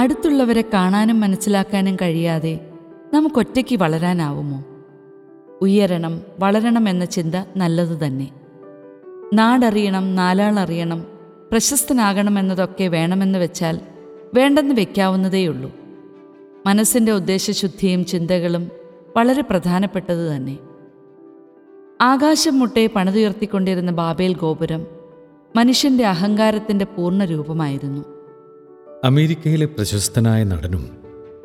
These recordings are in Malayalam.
അടുത്തുള്ളവരെ കാണാനും മനസ്സിലാക്കാനും കഴിയാതെ നമുക്കൊറ്റയ്ക്ക് വളരാനാവുമോ? ഉയരണം വളരണം എന്ന ചിന്ത നല്ലതു തന്നെ. നാടറിയണം നാലാളറിയണം പ്രശസ്തനാകണം എന്നതൊക്കെ വേണമെന്ന് വെച്ചാൽ വേണ്ടെന്ന് വെക്കാവുന്നതേയുള്ളൂ മനസ്സിന്റെ ഉദ്ദേശശുദ്ധിയും ചിന്തകളും വളരെ പ്രധാനപ്പെട്ടത് തന്നെ. ആകാശം മുട്ടെ പണിതുയർത്തിക്കൊണ്ടിരുന്ന ബാബേൽ ഗോപുരം മനുഷ്യന്റെ അഹങ്കാരത്തിന്റെ പൂർണ രൂപമായിരുന്നു. അമേരിക്കയിലെ പ്രശസ്തനായ നടനും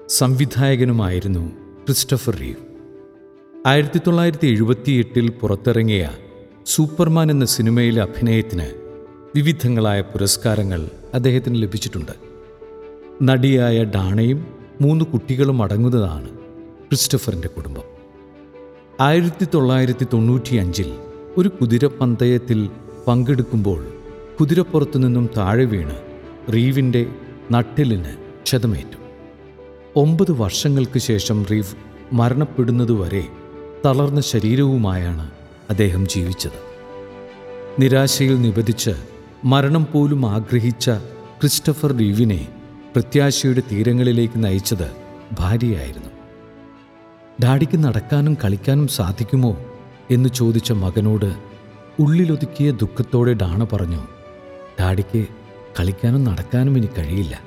സംവിധായകനുമായിരുന്നു ക്രിസ്റ്റഫർ റീവ്. ആയിരത്തി തൊള്ളായിരത്തി എഴുപത്തിയെട്ടിൽ പുറത്തിറങ്ങിയ സൂപ്പർമാൻ എന്ന സിനിമയിലെ അഭിനയത്തിന് വിവിധങ്ങളായ പുരസ്കാരങ്ങൾ അദ്ദേഹത്തിന് ലഭിച്ചിട്ടുണ്ട്. നടിയായ ഡാണയും മൂന്ന് കുട്ടികളും അടങ്ങുന്നതാണ് ക്രിസ്റ്റഫറിന്റെ കുടുംബം. ആയിരത്തി തൊള്ളായിരത്തി തൊണ്ണൂറ്റിയഞ്ചിൽ ഒരു കുതിരപ്പന്തയത്തിൽ പങ്കെടുക്കുമ്പോൾ കുതിരപ്പുറത്തു നിന്നും താഴെ വീണ് റീവിന്റെ നട്ടിലിന് ക്ഷതമേറ്റു. ഒമ്പത് വർഷങ്ങൾക്ക് ശേഷം റീഫ് മരണപ്പെടുന്നതുവരെ തളർന്ന ശരീരവുമായാണ് അദ്ദേഹം ജീവിച്ചത്. നിരാശയിൽ നിബദിച്ച് മരണം പോലും ആഗ്രഹിച്ച ക്രിസ്റ്റഫർ റീവിനെ പ്രത്യാശയുടെ തീരങ്ങളിലേക്ക് നയിച്ചത് ഭാര്യയായിരുന്നു. ഡാഡിക്ക് നടക്കാനും കളിക്കാനും സാധിക്കുമോ എന്ന് ചോദിച്ച മകനോട് ഉള്ളിലൊതുക്കിയ ദുഃഖത്തോടെ ഡാണ പറഞ്ഞു ഡാഡിക്ക് കളിക്കാനും നടക്കാനും ഇനി കഴിയില്ല.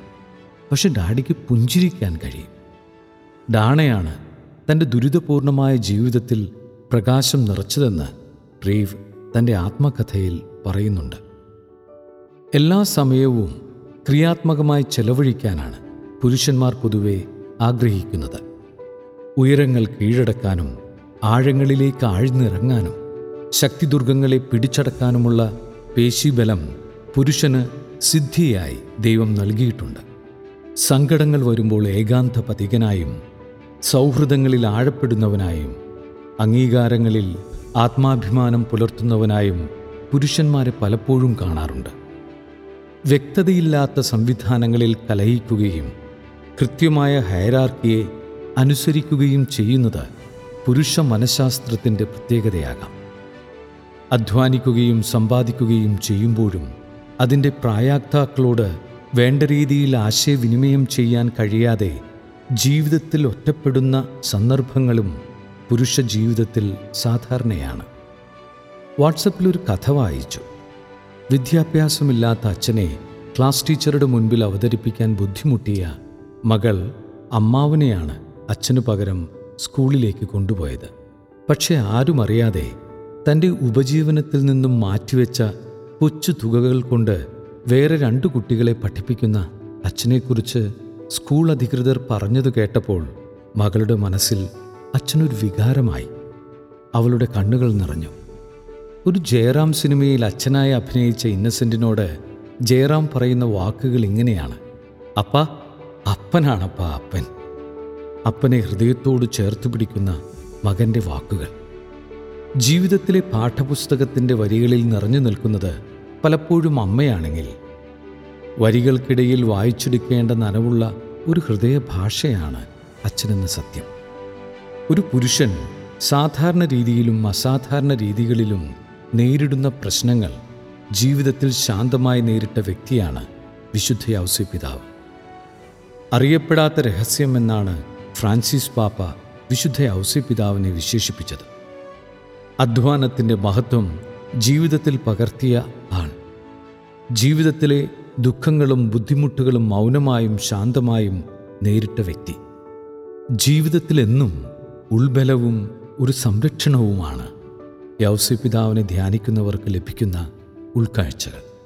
പക്ഷെ ഡാഡിക്ക് പുഞ്ചിരിക്കാൻ കഴിയും. ഡാണയാണ് തന്റെ ദുരിതപൂർണമായ ജീവിതത്തിൽ പ്രകാശം നിറച്ചതെന്ന് റീവ് തന്റെ ആത്മകഥയിൽ പറയുന്നുണ്ട്. എല്ലാ സമയവും ക്രിയാത്മകമായി ചെലവഴിക്കാനാണ് പുരുഷന്മാർ പൊതുവെ ആഗ്രഹിക്കുന്നത്. ഉയരങ്ങൾ കീഴടക്കാനും ആഴങ്ങളിലേക്ക് ആഴ്ന്നിറങ്ങാനും ശക്തിദുർഗങ്ങളെ പിടിച്ചടക്കാനുമുള്ള പേശിബലം പുരുഷന് സിദ്ധിയായി ദൈവം നൽകിയിട്ടുണ്ട്. സങ്കടങ്ങൾ വരുമ്പോൾ ഏകാന്ത പതികനായും സൗഹൃദങ്ങളിൽ ആഴപ്പെടുന്നവനായും അംഗീകാരങ്ങളിൽ ആത്മാഭിമാനം പുലർത്തുന്നവനായും പുരുഷന്മാരെ പലപ്പോഴും കാണാറുണ്ട്. വ്യക്തതയില്ലാത്ത സംവിധാനങ്ങളിൽ കലഹിക്കുകയും കൃത്യമായ ഹയരാർക്കിയെ അനുസരിക്കുകയും ചെയ്യുന്നത് പുരുഷ മനഃശാസ്ത്രത്തിന്റെ പ്രത്യേകതയാകാം. അധ്വാനിക്കുകയും സമ്പാദിക്കുകയും ചെയ്യുമ്പോഴും അതിന്റെ പ്രായാക്താക്കളോട് വേണ്ട രീതിയിൽ ആശയവിനിമയം ചെയ്യാൻ കഴിയാതെ ജീവിതത്തിൽ ഒറ്റപ്പെടുന്ന സന്ദർഭങ്ങളും പുരുഷ ജീവിതത്തിൽ സാധാരണയാണ്. വാട്സപ്പിൽ ഒരു കഥ വായിച്ചു. വിദ്യാഭ്യാസമില്ലാത്ത അച്ഛനെ ക്ലാസ് ടീച്ചറുടെ മുൻപിൽ അവതരിപ്പിക്കാൻ ബുദ്ധിമുട്ടിയ മകൾ അമ്മാവനെയാണ് അച്ഛനു പകരം സ്കൂളിലേക്ക് കൊണ്ടുപോയത്. പക്ഷെ ആരും അറിയാതെ തന്റെ ഉപജീവനത്തിൽ നിന്നും മാറ്റിവെച്ച കൊച്ചു തുകകൾ കൊണ്ട് വേറെ രണ്ട് കുട്ടികളെ പഠിപ്പിക്കുന്ന അച്ഛനെക്കുറിച്ച് സ്കൂൾ അധികൃതർ പറഞ്ഞത് കേട്ടപ്പോൾ മകളുടെ മനസ്സിൽ അച്ഛനൊരു വികാരമായി. അവളുടെ കണ്ണുകൾ നിറഞ്ഞു. ഒരു ജയറാം സിനിമയിൽ അച്ഛനായി അഭിനയിച്ച ഇന്നസെന്റിനോട് ജയറാം പറയുന്ന വാക്കുകൾ ഇങ്ങനെയാണ്. അപ്പ അപ്പനാണപ്പ അപ്പൻ. അപ്പനെ ഹൃദയത്തോട് ചേർത്ത് പിടിക്കുന്ന മകന്റെ വാക്കുകൾ. ജീവിതത്തിലെ പാഠപുസ്തകത്തിന്റെ വരികളിൽ നിറഞ്ഞു നിൽക്കുന്നത് പലപ്പോഴും അമ്മയാണെങ്കിൽ വരികൾക്കിടയിൽ വായിച്ചെടുക്കേണ്ട നനവുള്ള ഒരു ഹൃദയഭാഷയാണ് അച്ഛനെന്ന സത്യം. ഒരു പുരുഷൻ സാധാരണ രീതിയിലും അസാധാരണ രീതികളിലും നേരിടുന്ന പ്രശ്നങ്ങൾ ജീവിതത്തിൽ ശാന്തമായി നേരിട്ട വ്യക്തിയാണ് വിശുദ്ധ ഔസ്യപിതാവ് അറിയപ്പെടാത്ത രഹസ്യം എന്നാണ് ഫ്രാൻസിസ് പാപ്പ വിശുദ്ധ ഔസി പിതാവിനെ വിശേഷിപ്പിച്ചത്. അധ്വാനത്തിന്റെ മഹത്വം ജീവിതത്തിൽ പകർത്തിയ ആൾ ജീവിതത്തിലെ ദുഃഖങ്ങളും ബുദ്ധിമുട്ടുകളും മൗനമായും ശാന്തമായും നേരിട്ട വ്യക്തി. ജീവിതത്തിലെന്നും ഉൾബലവും ഒരു സംരക്ഷണവുമാണ് യൗസ്യപിതാവിനെ ധ്യാനിക്കുന്നവർക്ക് ലഭിക്കുന്ന ഉൾക്കാഴ്ചകൾ.